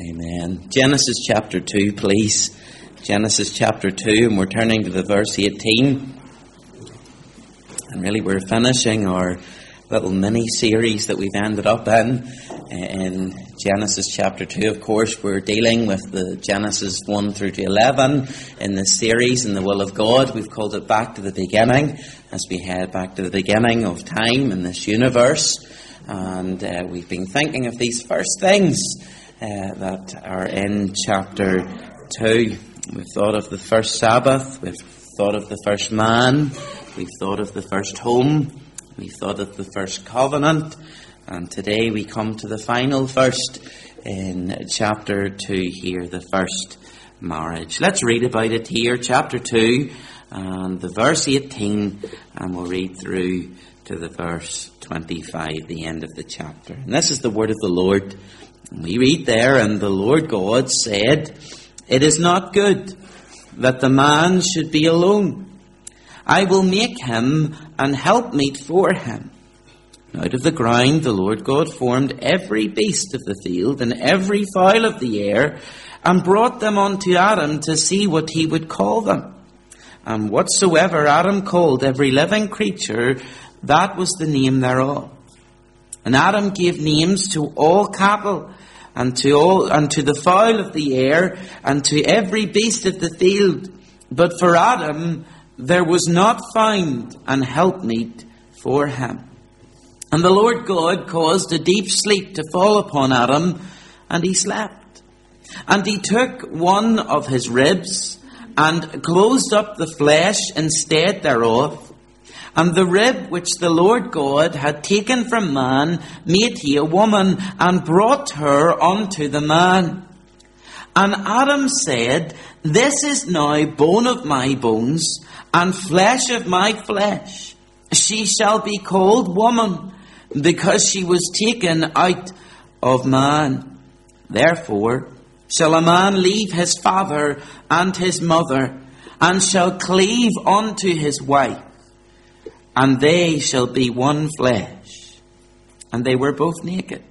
Amen. Genesis chapter 2, please. Genesis chapter 2, and we're turning to the verse 18. And really, we're finishing our little mini series that we've ended up in in Genesis chapter 2. Of course, we're dealing with the Genesis 1 through to 11 in this series, in the will of God. We've called it Back to the Beginning as we head back to the beginning of time in this universe. And uh, we've been thinking of these first things uh, that are in chapter 2. We've thought of the first Sabbath, we've thought of the first man, we've thought of the first home, we've thought of the first covenant, and today we come to the final first in chapter 2 here, the first marriage. Let's read about it here, chapter 2, and the verse 18, and we'll read through to the verse 25, the end of the chapter. And this is the word of the Lord. We read there, and the Lord God said, It is not good that the man should be alone. I will make him an helpmeet for him. Out of the ground the Lord God formed every beast of the field and every fowl of the air, and brought them unto Adam to see what he would call them. And whatsoever Adam called every living creature, that was the name thereof. And Adam gave names to all cattle, and to all, and to the fowl of the air, and to every beast of the field. But for Adam there was not found an helpmeet for him. And the Lord God caused a deep sleep to fall upon Adam, and he slept. And he took one of his ribs, and closed up the flesh instead thereof. And the rib which the Lord God had taken from man made he a woman, and brought her unto the man. And Adam said, This is now bone of my bones, and flesh of my flesh. She shall be called woman, because she was taken out of man. Therefore shall a man leave his father and his mother, and shall cleave unto his wife, and they shall be one flesh. And they were both naked,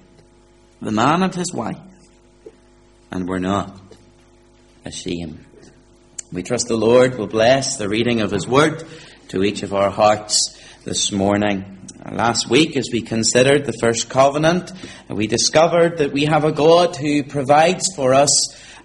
the man and his wife, and were not ashamed. We trust the Lord will bless the reading of his word to each of our hearts this morning. Last week, as we considered the first covenant, we discovered that we have a God who provides for us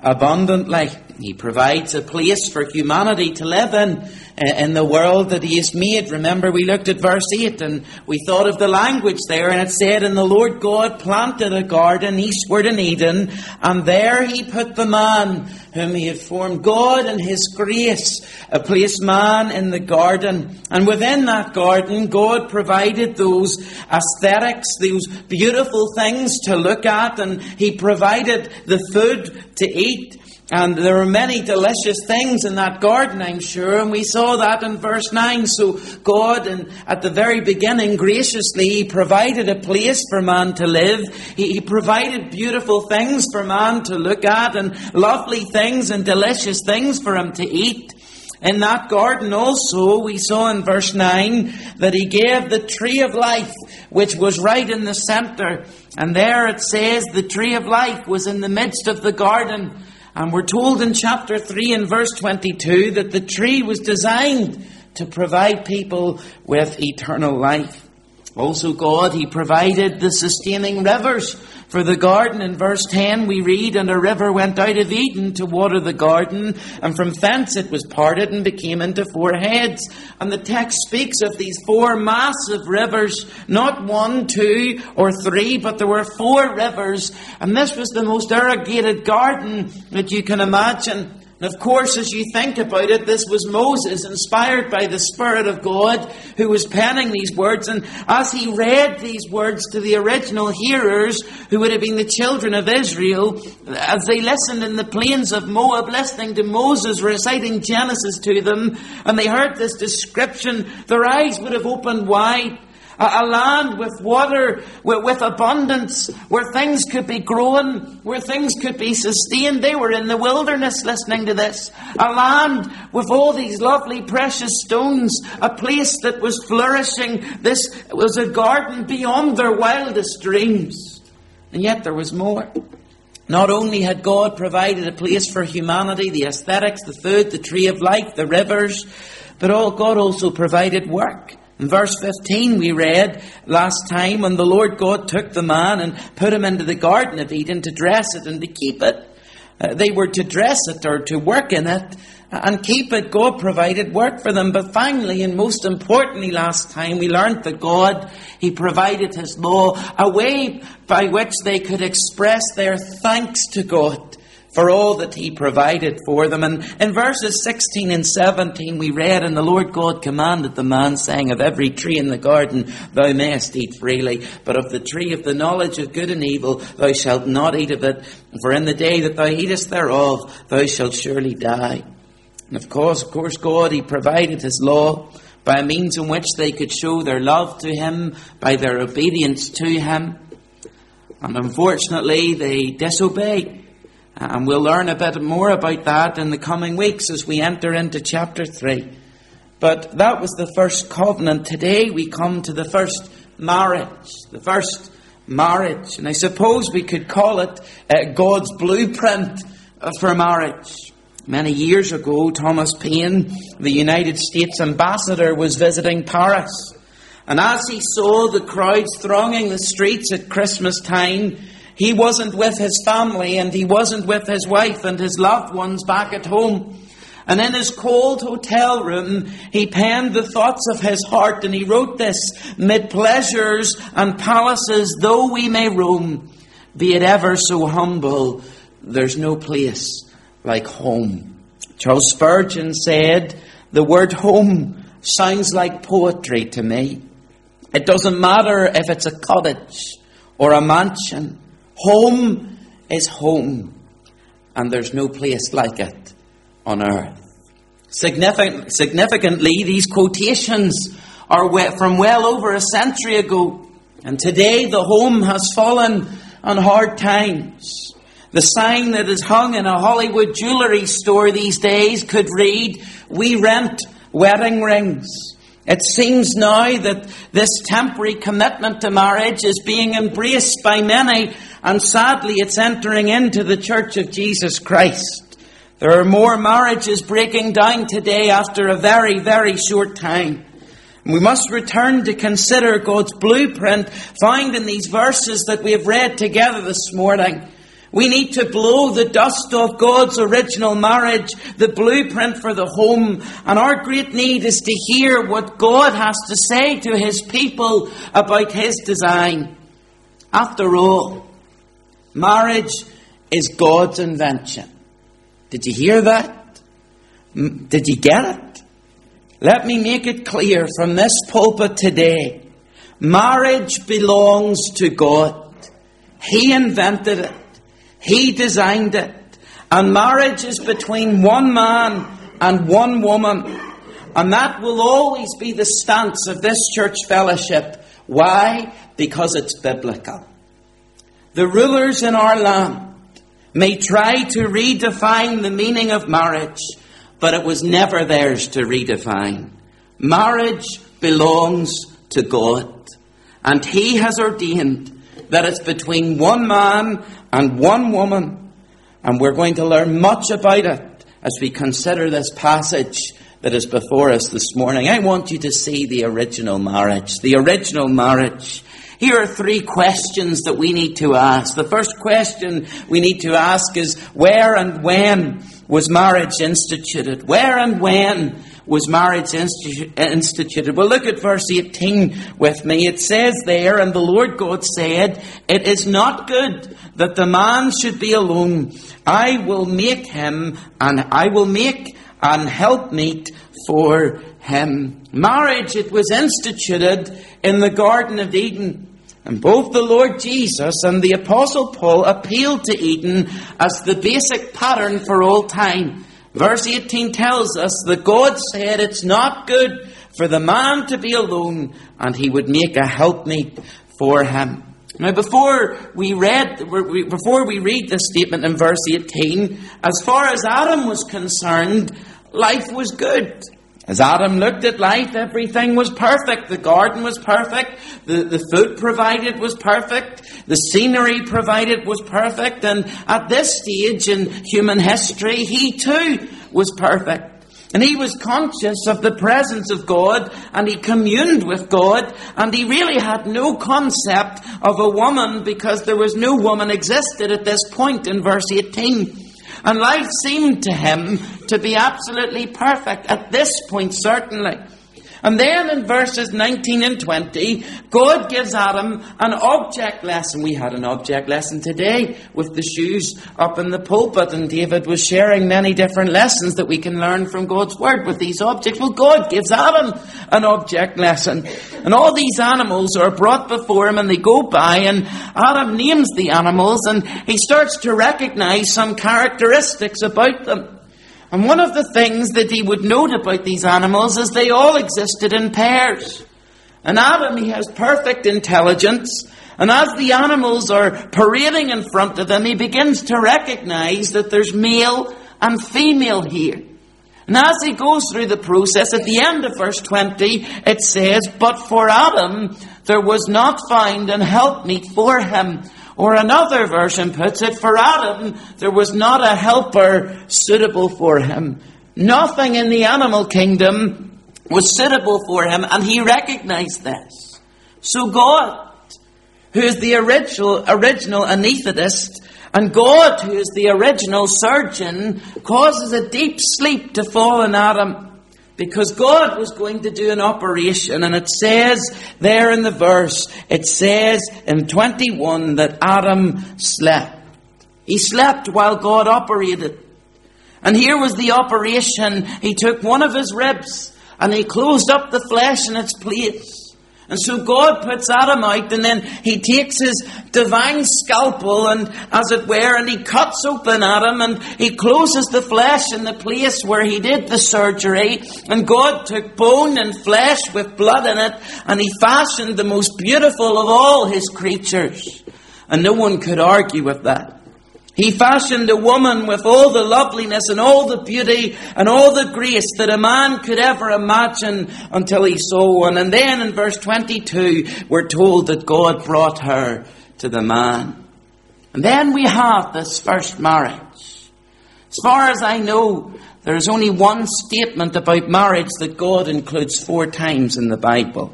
abundantly. He provides a place for humanity to live in, eh, in the world that He has made. Remember, we looked at verse 8 and we thought of the language there, and it said, And the Lord God planted a garden eastward in Eden, and there He put the man whom He had formed. God in His grace placed man in the garden, and within that garden, God provided those aesthetics, those beautiful things to look at, and He provided the food to eat. And there are many delicious things in that garden, I'm sure, and we saw that in verse 9. So God, and at the very beginning, graciously, He provided a place for man to live. He, he provided beautiful things for man to look at, and lovely things and delicious things for him to eat. In that garden also, we saw in verse 9 that He gave the tree of life, which was right in the center. And there it says the tree of life was in the midst of the garden. And we're told in chapter 3 and verse 22 that the tree was designed to provide people with eternal life. Also, God, He provided the sustaining rivers for the garden. In verse 10, we read, And a river went out of Eden to water the garden, and from thence it was parted and became into four heads. And the text speaks of these four massive rivers, not one, two, or three, but there were four rivers. And this was the most irrigated garden that you can imagine. And of course, as you think about it, this was Moses, inspired by the Spirit of God, who was penning these words. And as he read these words to the original hearers, who would have been the children of Israel, as they listened in the plains of Moab, listening to Moses reciting Genesis to them, and they heard this description, their eyes would have opened wide a, land with water, with, with abundance, where things could be grown, where things could be sustained. They were in the wilderness listening to this. A land with all these lovely precious stones, a place that was flourishing. This was a garden beyond their wildest dreams. And yet there was more. Not only had God provided a place for humanity, the aesthetics, the food, the tree of life, the rivers, but all, God also provided work. In verse 15 we read last time when the Lord God took the man and put him into the Garden of Eden to dress it and to keep it. Uh, they were to dress it or to work in it and keep it. God provided work for them. But finally, and most importantly, last time we learned that God, He provided His law, a way by which they could express their thanks to God for all that He provided for them. And in verses 16 and 17 we read, And the Lord God commanded the man, saying, Of every tree in the garden thou mayest eat freely, but of the tree of the knowledge of good and evil thou shalt not eat of it, for in the day that thou eatest thereof thou shalt surely die. And of course, of course, God, He provided His law by a means in which they could show their love to Him, by their obedience to Him. And unfortunately, they disobeyed. And we'll learn a bit more about that in the coming weeks as we enter into chapter 3. But that was the first covenant. Today we come to the first marriage. The first marriage. And I suppose we could call it uh, God's blueprint for marriage. Many years ago, Thomas Paine, the United States ambassador, was visiting Paris. And as he saw the crowds thronging the streets at Christmas time, he wasn't with his family and he wasn't with his wife and his loved ones back at home. And in his cold hotel room, he penned the thoughts of his heart and he wrote this, Mid pleasures and palaces, though we may roam, be it ever so humble, there's no place like home. Charles Spurgeon said, the word home sounds like poetry to me. It doesn't matter if it's a cottage or a mansion Home is home, and there's no place like it on earth. Significant, significantly, these quotations are from well over a century ago, and today the home has fallen on hard times. The sign that is hung in a Hollywood jewellery store these days could read, We rent wedding rings. It seems now that this temporary commitment to marriage is being embraced by many and sadly, it's entering into the Church of Jesus Christ. There are more marriages breaking down today after a very, very short time. We must return to consider God's blueprint found in these verses that we have read together this morning. We need to blow the dust off God's original marriage, the blueprint for the home. And our great need is to hear what God has to say to His people about His design. After all, Marriage is God's invention. Did you hear that? Did you get it? Let me make it clear from this pulpit today. Marriage belongs to God. He invented it. He designed it. And marriage is between one man and one woman. And that will always be the stance of this church fellowship. Why? Because it's biblical. The rulers in our land may try to redefine the meaning of marriage, but it was never theirs to redefine. Marriage belongs to God, and He has ordained that it's between one man and one woman, and we're going to learn much about it as we consider this passage that is before us this morning. I want you to see the original marriage. The original marriage. Here are three questions that we need to ask. The first question we need to ask is where and when was marriage instituted? Where and when was marriage instituted? Well, look at verse 18 with me. It says there, and the Lord God said, It is not good that the man should be alone. I will make him, and I will make an helpmeet for him. Marriage, it was instituted in the Garden of Eden. And both the Lord Jesus and the Apostle Paul appealed to Eden as the basic pattern for all time. Verse 18 tells us that God said it's not good for the man to be alone and he would make a helpmeet for him. Now, before we read, before we read this statement in verse 18, as far as Adam was concerned, life was good. As Adam looked at life, everything was perfect. The garden was perfect. The, the food provided was perfect. The scenery provided was perfect. And at this stage in human history, he too was perfect. And he was conscious of the presence of God and he communed with God and he really had no concept of a woman because there was no woman existed at this point in verse 18. And life seemed to him to be absolutely perfect at this point, certainly. And then in verses 19 and 20, God gives Adam an object lesson. We had an object lesson today with the shoes up in the pulpit, and David was sharing many different lessons that we can learn from God's Word with these objects. Well, God gives Adam an object lesson. And all these animals are brought before him and they go by, and Adam names the animals and he starts to recognize some characteristics about them. And one of the things that he would note about these animals is they all existed in pairs. And Adam, he has perfect intelligence. And as the animals are parading in front of him, he begins to recognize that there's male and female here. And as he goes through the process, at the end of verse 20, it says, But for Adam there was not found an helpmeet for him. Or another version puts it, for Adam, there was not a helper suitable for him. Nothing in the animal kingdom was suitable for him, and he recognized this. So God, who is the original, original anaesthetist, and God, who is the original surgeon, causes a deep sleep to fall on Adam because God was going to do an operation, and it says there in the verse, it says in 21 that Adam slept. He slept while God operated. And here was the operation. He took one of his ribs and he closed up the flesh in its place. And so God puts Adam out, and then he takes his divine scalpel, and as it were, and he cuts open Adam, and he closes the flesh in the place where he did the surgery. And God took bone and flesh with blood in it, and he fashioned the most beautiful of all his creatures. And no one could argue with that. He fashioned a woman with all the loveliness and all the beauty and all the grace that a man could ever imagine until he saw one. And then in verse 22, we're told that God brought her to the man. And then we have this first marriage. As far as I know, there is only one statement about marriage that God includes four times in the Bible.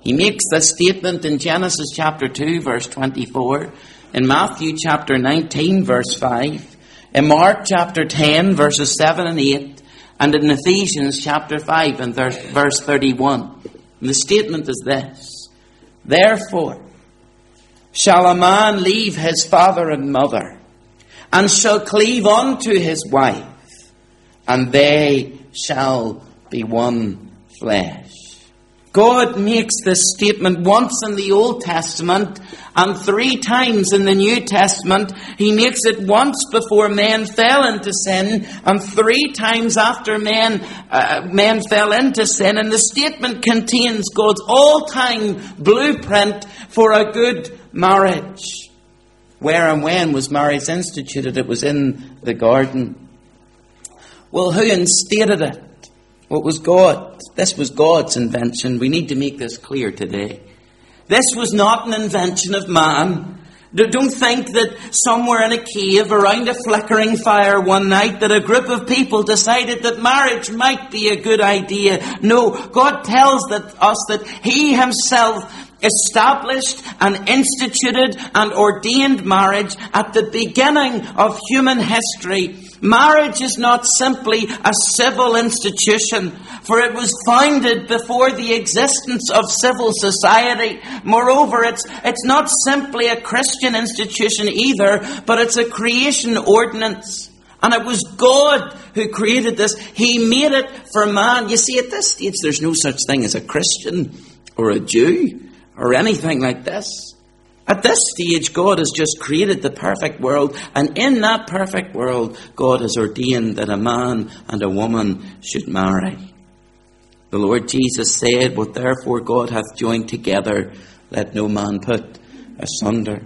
He makes this statement in Genesis chapter 2, verse 24 in Matthew chapter 19, verse 5, in Mark chapter 10, verses 7 and 8, and in Ephesians chapter 5 and verse 31. And the statement is this Therefore, shall a man leave his father and mother, and shall cleave unto his wife, and they shall be one flesh. God makes this statement once in the Old Testament and three times in the New Testament. He makes it once before men fell into sin and three times after men, uh, men fell into sin. And the statement contains God's all-time blueprint for a good marriage. Where and when was marriage instituted? It was in the garden. Well, who instated it? What was God? This was God's invention. We need to make this clear today. This was not an invention of man. Don't think that somewhere in a cave around a flickering fire one night that a group of people decided that marriage might be a good idea. No, God tells that, us that He Himself established and instituted and ordained marriage at the beginning of human history. Marriage is not simply a civil institution, for it was founded before the existence of civil society. Moreover, it's, it's not simply a Christian institution either, but it's a creation ordinance. And it was God who created this. He made it for man. You see, at this stage, there's no such thing as a Christian or a Jew or anything like this. At this stage, God has just created the perfect world, and in that perfect world, God has ordained that a man and a woman should marry. The Lord Jesus said, What therefore God hath joined together, let no man put asunder.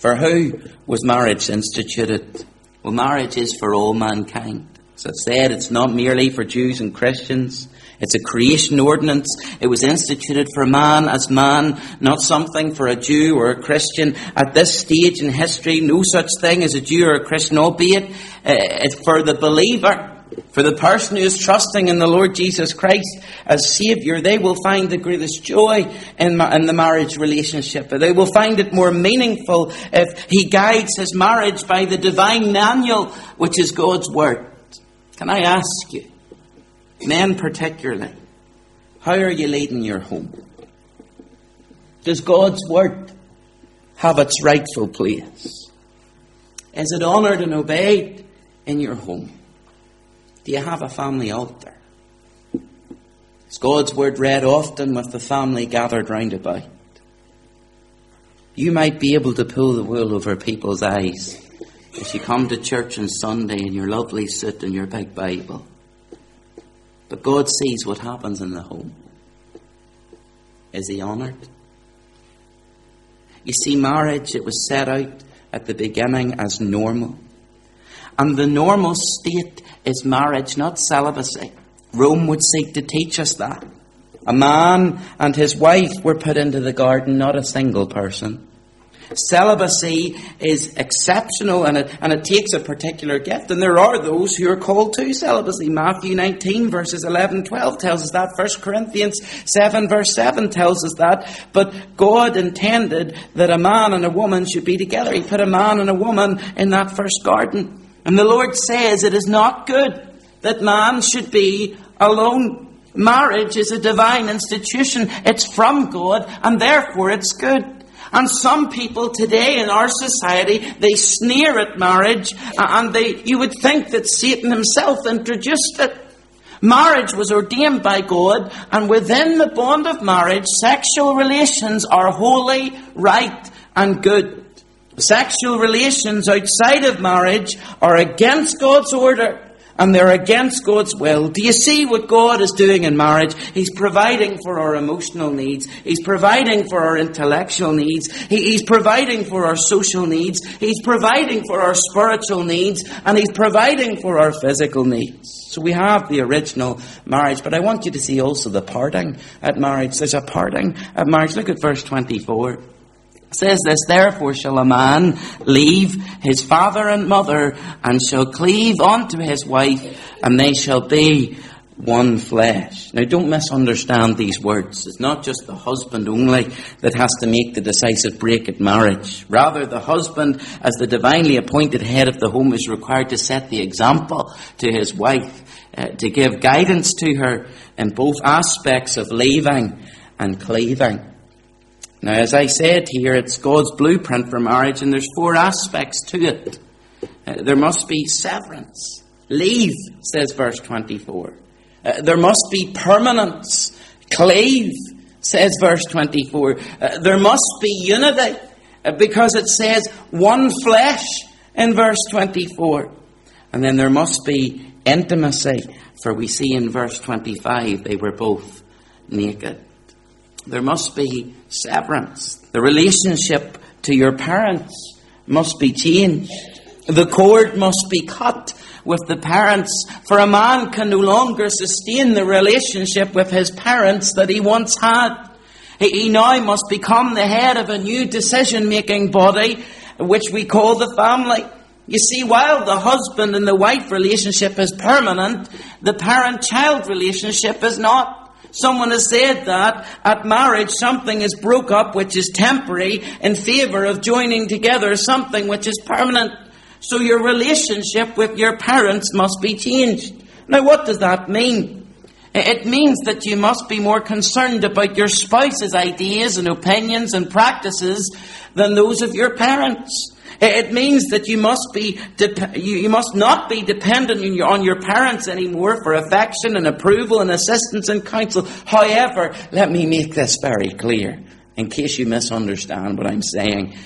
For who was marriage instituted? Well, marriage is for all mankind. As I've said, it's not merely for Jews and Christians. It's a creation ordinance. It was instituted for man as man, not something for a Jew or a Christian. At this stage in history, no such thing as a Jew or a Christian, albeit uh, it's for the believer. For the person who is trusting in the Lord Jesus Christ as Saviour, they will find the greatest joy in, ma- in, the marriage relationship. They will find it more meaningful if he guides his marriage by the divine manual, which is God's Word. Can I ask you, men particularly, how are you leading your home? Does God's Word have its rightful place? Is it honoured and obeyed in your home? Do you have a family altar? Is God's word read often with the family gathered round about? You might be able to pull the wool over people's eyes as you come to church on Sunday in your lovely suit and your big Bible. But God sees what happens in the home. Is He honoured? You see, marriage, it was set out at the beginning as normal. And the normal state is marriage, not celibacy. Rome would seek to teach us that. A man and his wife were put into the garden, not a single person. Celibacy is exceptional and it, and it takes a particular gift. And there are those who are called to celibacy. Matthew 19 verses 11 12 tells us that. 1 Corinthians 7 verse 7 tells us that. But God intended that a man and a woman should be together. He put a man and a woman in that first garden. And the Lord says it is not good that man should be alone. Marriage is a divine institution. It's from God, and therefore it's good. And some people today in our society, they sneer at marriage, uh, and they, you would think that Satan himself introduced it. Marriage was ordained by God, and within the bond of marriage, sexual relations are holy, right, and good. Sexual relations outside of marriage are against God's order and they're against God's will. Do you see what God is doing in marriage? He's providing for our emotional needs. He's providing for our intellectual needs. he's providing for our social needs. He's providing for our spiritual needs. And He's providing for our physical needs. So we have the original marriage. But I want you to see also the parting at marriage. There's a parting at marriage. Look at verse 24 says this, therefore shall a man leave his father and mother and shall cleave unto his wife and they shall be one flesh. Now don't misunderstand these words. It's not just the husband only that has to make the decisive break at marriage. Rather, the husband, as the divinely appointed head of the home, is required to set the example to his wife, uh, to give guidance to her in both aspects of leaving and cleaving. Now, as I said here, it's God's blueprint for marriage, and there's four aspects to it. Uh, there must be severance. Leave, says verse 24. Uh, there must be permanence. Cleave, says verse 24. Uh, there must be unity, uh, because it says one flesh in verse 24. And then there must be intimacy, for we see in verse 25 they were both naked. There must be severance. The relationship to your parents must be changed. The cord must be cut with the parents, for a man can no longer sustain the relationship with his parents that he once had. He now must become the head of a new decision making body, which we call the family. You see, while the husband and the wife relationship is permanent, the parent child relationship is not. Someone has said that at marriage something is broke up which is temporary in favour of joining together something which is permanent. So your relationship with your parents must be changed. Now what does that mean? It means that you must be more concerned about your spouse's ideas and opinions and practices than those of your parents. It means that you must be, you must not be dependent on your, on your parents anymore for affection and approval and assistance and counsel. However, let me make this very clear, in case you misunderstand what I'm saying.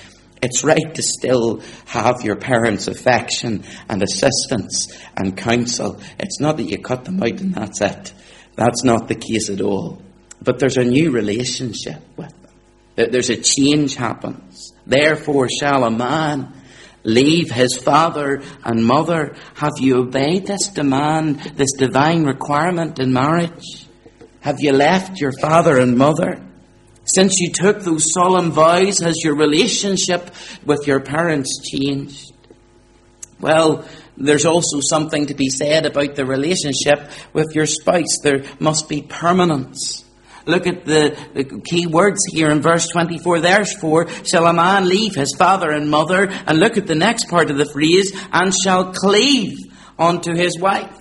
It's right to still have your parents' affection and assistance and counsel. It's not that you cut them out and that's it. That's not the case at all. But there's a new relationship with them. There's a change happens. Therefore shall a man leave his father and mother. Have you obeyed this demand, this divine requirement in marriage? Have you left your father and mother? Since you took those solemn vows, has your relationship with your parents changed? Well, there's also something to be said about the relationship with your spouse. There must be permanence. Look at the, the, key words here in verse 24. Therefore shall a man leave his father and mother, and look at the next part of the phrase, and shall cleave unto his wife.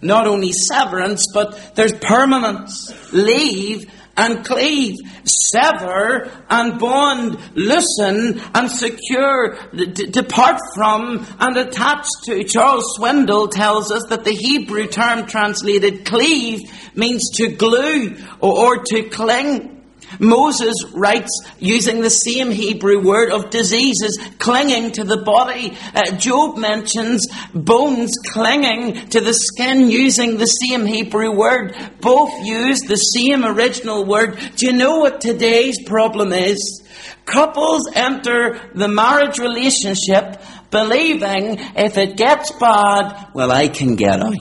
Not only severance, but there's permanence. Leave and cleave, sever and bond, loosen and secure, d- depart from and attach to. Charles Swindoll tells us that the Hebrew term translated cleave means to glue or, or to cling. Moses writes using the same Hebrew word of diseases clinging to the body. Uh, Job mentions bones clinging to the skin using the same Hebrew word. Both use the same original word. Do you know what today's problem is? Couples enter the marriage relationship believing if it gets bad, well, I can get out.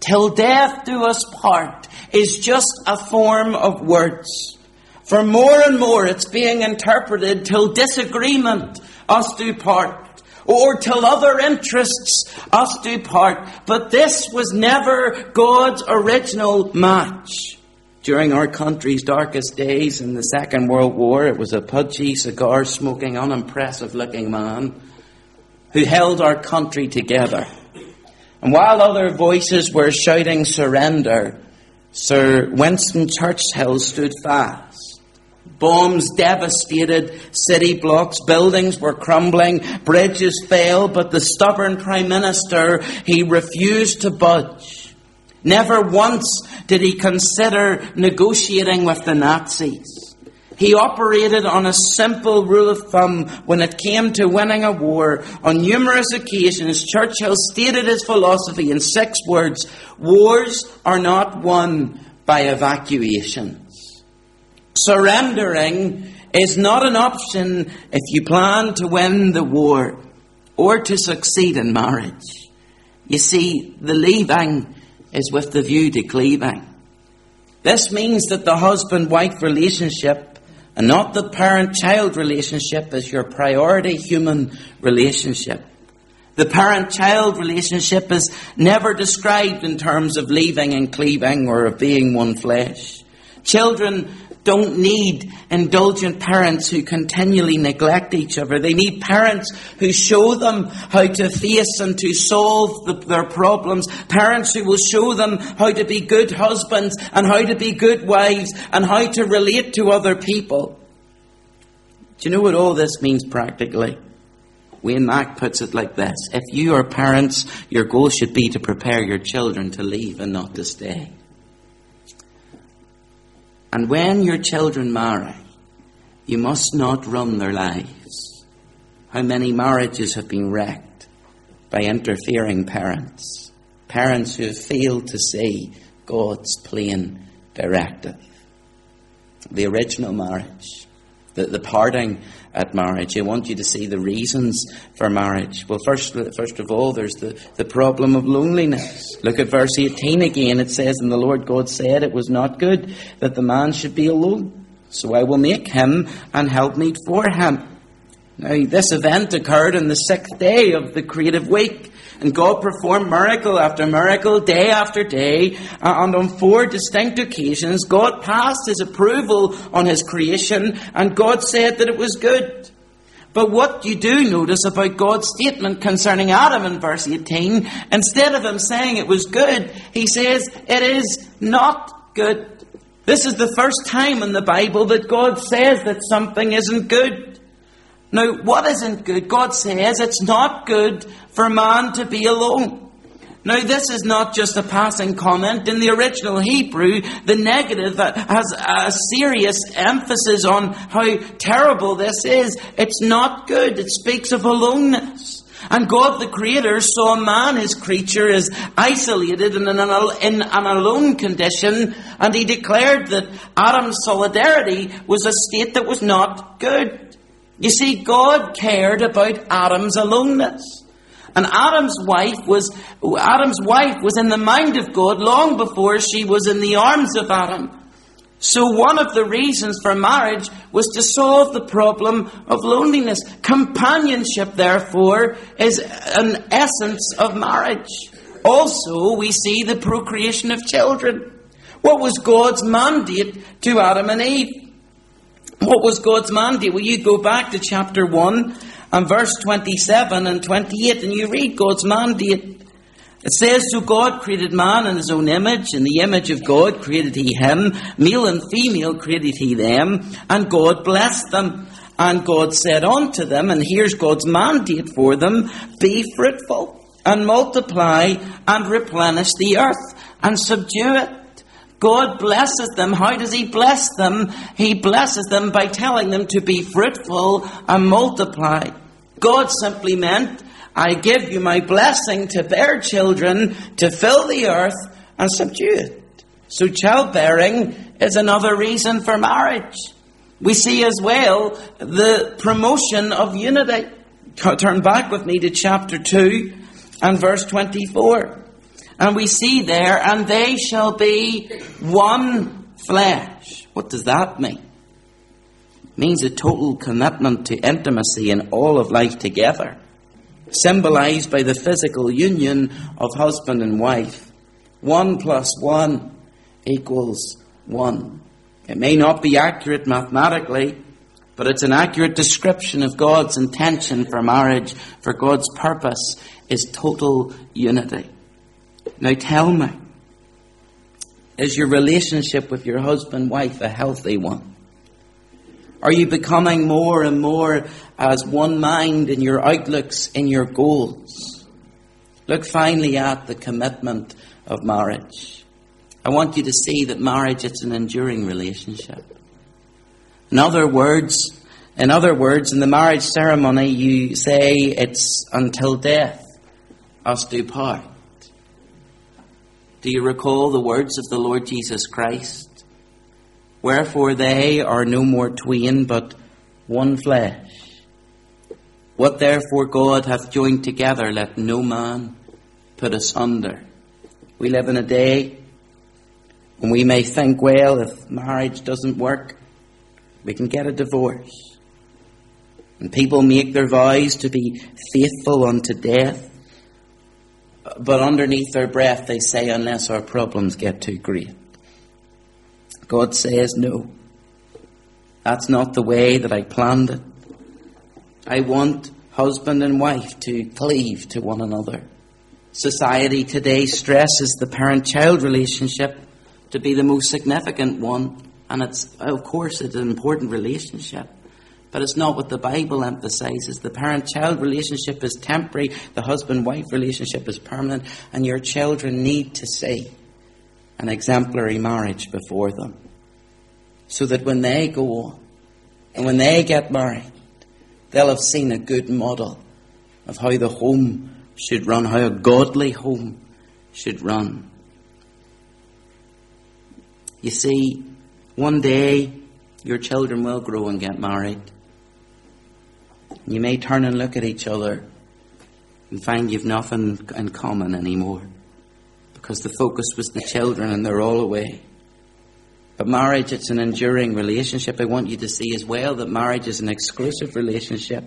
Till death do us part is just a form of words. For more and more it's being interpreted till disagreement us do part. Or till other interests us do part. But this was never God's original match. During our country's darkest days in the Second World War, it was a pudgy, cigar smoking, unimpressive looking man who held our country together. And while other voices were shouting surrender, Sir Winston Churchill stood fast. Bombs devastated city blocks, buildings were crumbling, bridges fell, but the stubborn Prime Minister, he refused to budge. Never once did he consider negotiating with the Nazis. He operated on a simple rule of thumb when it came to winning a war. On numerous occasions, Churchill stated his philosophy in six words Wars are not won by evacuations. Surrendering is not an option if you plan to win the war or to succeed in marriage. You see, the leaving is with the view to cleaving. This means that the husband wife relationship and not the parent child relationship as your priority human relationship. The parent child relationship is never described in terms of leaving and cleaving or of being one flesh. Children don't need indulgent parents who continually neglect each other. They need parents who show them how to face and to solve the, their problems. Parents who will show them how to be good husbands and how to be good wives and how to relate to other people. Do you know what all this means practically? Wayne Mack puts it like this If you are parents, your goal should be to prepare your children to leave and not to stay. And when your children marry, you must not run their lives. How many marriages have been wrecked by interfering parents? Parents who have failed to see God's plain directive. The original marriage, the, the parting at marriage. I want you to see the reasons for marriage. Well, first, first of all, there's the, the problem of loneliness. Look at verse 18 again. It says, And the Lord God said, It was not good that the man should be alone. So I will make him an helpmeet for him. Now, this event occurred on the sixth day of the creative week. And God performed miracle after miracle, day after day, uh, and on four distinct occasions, God passed His approval on His creation, and God said that it was good. But what you do notice about God's statement concerning Adam in verse 18, instead of Him saying it was good, He says it is not good. This is the first time in the Bible that God says that something isn't good. Now, what isn't good? God says it's not good for man to be alone. Now, this is not just a passing comment. In the original Hebrew, the negative has a serious emphasis on how terrible this is. It's not good. It speaks of aloneness. And God the Creator saw man, his creature, as isolated and in an, alone condition, and he declared that Adam's solidarity was a state that was not good. You see, God cared about Adam's aloneness. And Adam's wife was Adam's wife was in the mind of God long before she was in the arms of Adam. So one of the reasons for marriage was to solve the problem of loneliness. Companionship, therefore, is an essence of marriage. Also, we see the procreation of children. What was God's mandate to Adam and Eve? What was God's mandate? Well, you go back to chapter 1 and verse 27 and 28 and you read God's mandate. It says, So God created man in his own image, in the image of God created he him, male and female created he them, and God blessed them. And God said unto them, and here's God's mandate for them, be fruitful and multiply and replenish the earth and subdue it. God blesses them. How does He bless them? He blesses them by telling them to be fruitful and multiply. God simply meant, I give you my blessing to bear children, to fill the earth and subdue it. So childbearing is another reason for marriage. We see as well the promotion of unity. Turn back with me to chapter 2 and verse 24. And we see there, and they shall be one flesh. What does that mean? It means a total commitment to intimacy in all of life together, symbolized by the physical union of husband and wife. One plus one equals one. It may not be accurate mathematically, but it's an accurate description of God's intention for marriage, for God's purpose is total unity. Now tell me, is your relationship with your husband, wife a healthy one? Are you becoming more and more as one mind in your outlooks, in your goals? Look finally at the commitment of marriage. I want you to see that marriage is an enduring relationship. In other words, in other words, in the marriage ceremony, you say it's until death us do part. Do you recall the words of the Lord Jesus Christ? Wherefore they are no more twain, but one flesh. What therefore God hath joined together, let no man put asunder. We live in a day when we may think, well, if marriage doesn't work, we can get a divorce. And people make their vows to be faithful unto death. But underneath their breath, they say, unless our problems get too great. God says, no. That's not the way that I planned it. I want husband and wife to cleave to one another. Society today stresses the parent child relationship to be the most significant one, and it's, of course, it's an important relationship. But it's not what the Bible emphasizes. The parent child relationship is temporary, the husband wife relationship is permanent, and your children need to see an exemplary marriage before them. So that when they go on and when they get married, they'll have seen a good model of how the home should run, how a godly home should run. You see, one day your children will grow and get married. You may turn and look at each other and find you've nothing in common anymore because the focus was the children and they're all away. But marriage, it's an enduring relationship. I want you to see as well that marriage is an exclusive relationship.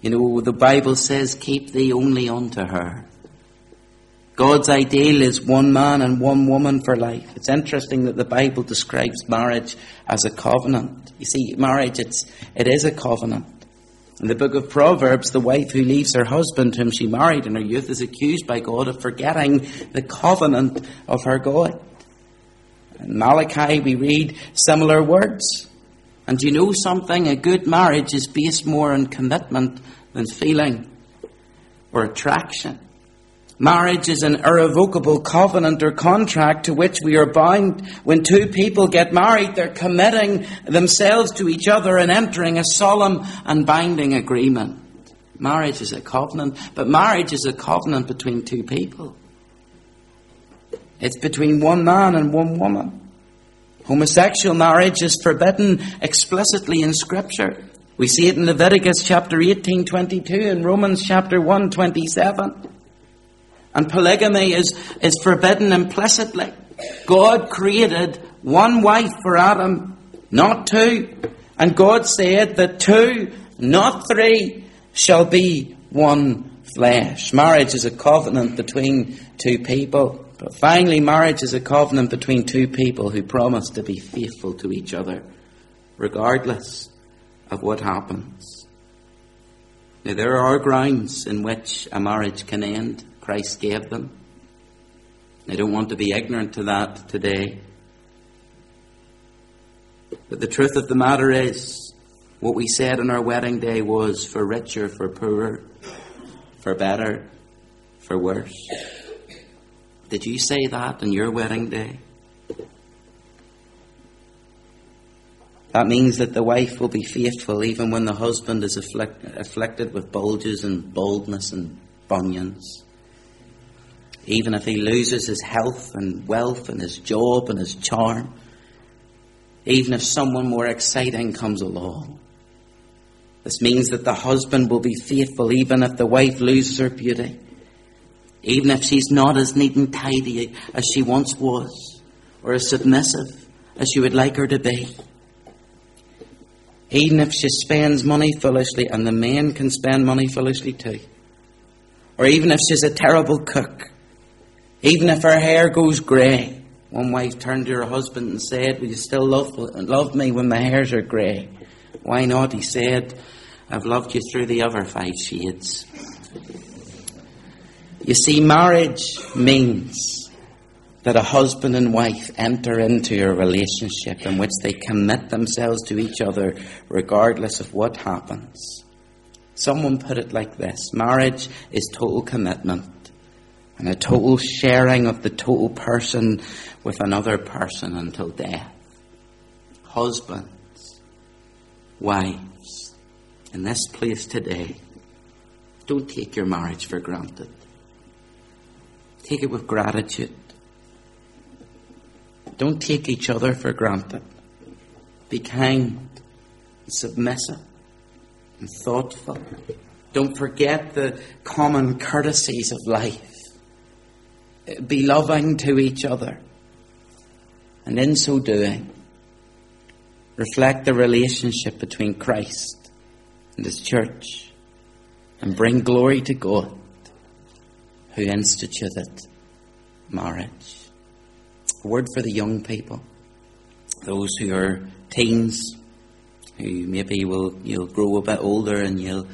You know, the Bible says, keep thee only unto her. God's ideal is one man and one woman for life. It's interesting that the Bible describes marriage as a covenant. You see, marriage, it's, it is a covenant. In the book of Proverbs, the wife who leaves her husband whom she married in her youth is accused by God of forgetting the covenant of her God. In Malachi, we read similar words. And you know something? A good marriage is based more on commitment than feeling or attraction. Marriage is an irrevocable covenant or contract to which we are bound. When two people get married, they're committing themselves to each other and entering a solemn and binding agreement. Marriage is a covenant, but marriage is a covenant between two people. It's between one man and one woman. Homosexual marriage is forbidden explicitly in Scripture. We see it in Leviticus chapter 18, 22, and Romans chapter 1, 27. And polygamy is, is forbidden implicitly. God created one wife for Adam, not two. And God said that two, not three, shall be one flesh. Marriage is a covenant between two people. But finally, marriage is a covenant between two people who promise to be faithful to each other, regardless of what happens. Now, there are grounds in which a marriage can end. Christ gave them. I don't want to be ignorant to that today. But the truth of the matter is, what we said on our wedding day was for richer, for poorer, for better, for worse. Did you say that on your wedding day? That means that the wife will be faithful even when the husband is afflict- afflicted with bulges and baldness and bunions. Even if he loses his health and wealth and his job and his charm. Even if someone more exciting comes along. This means that the husband will be faithful even if the wife loses her beauty. Even if she's not as neat and tidy as she once was, or as submissive as you would like her to be. Even if she spends money foolishly, and the men can spend money foolishly too. Or even if she's a terrible cook. Even if her hair goes grey. One wife turned to her husband and said, Will you still love, love me when my hairs are grey? Why not? He said, I've loved you through the other five shades. You see, marriage means that a husband and wife enter into a relationship in which they commit themselves to each other regardless of what happens. Someone put it like this marriage is total commitment and a total sharing of the total person with another person until death. Husbands, wives, in this place today, don't take your marriage for granted. Take it with gratitude. Don't take each other for granted. Be kind, submissive, and thoughtful. Don't forget the common courtesies of life. Be loving to each other. And in so doing, reflect the relationship between Christ and His church and bring glory to God who instituted marriage. A word for the young people, those who are teens, who maybe will you'll grow a bit older and you'll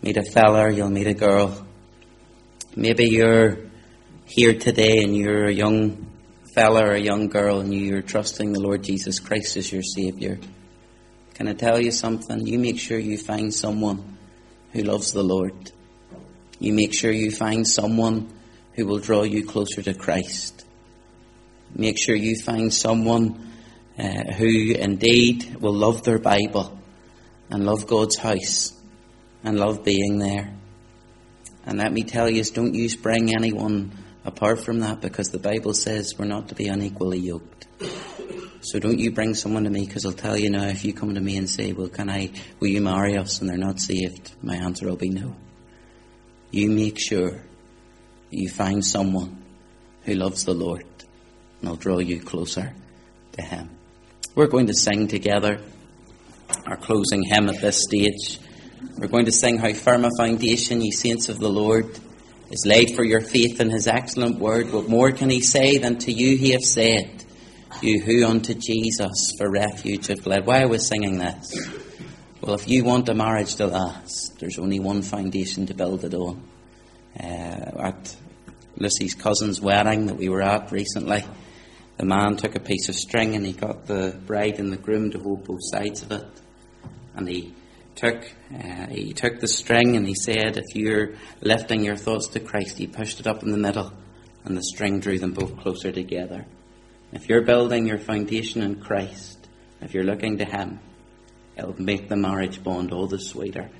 meet a fella, you'll meet a girl. Maybe you're here today and you're a young fella or a young girl and you're trusting the Lord Jesus Christ as your Saviour. Can I tell you something? You make sure you find someone who loves the Lord you make sure you find someone who will draw you closer to Christ. Make sure you find someone uh, who indeed will love their Bible and love God's house and love being there. And let me tell you, don't you bring anyone apart from that because the Bible says we're not to be unequally yoked. So don't you bring someone to me because I'll tell you now if you come to me and say, well, can I, will you marry us? And they're not saved, my answer will be no you make sure you find someone who loves the Lord and I'll draw you closer to Him. We're going to sing together our closing hymn at this stage. We're going to sing How Firm a Foundation, Ye Saints of the Lord, is laid for your faith in His excellent word. What more can He say than to you He have said, you who unto Jesus for refuge have fled? Why are we singing this? Well, if you want a marriage to last, there's only one foundation to build it on. Uh, at Lucy's cousin's wedding that we were at recently, the man took a piece of string and he got the bride and the groom to hold both sides of it. And he took uh, he took the string and he said, if you're lifting your thoughts to Christ, he pushed it up in the middle, and the string drew them both closer together. If you're building your foundation in Christ, if you're looking to Him, It'll make the marriage bond all the sweeter.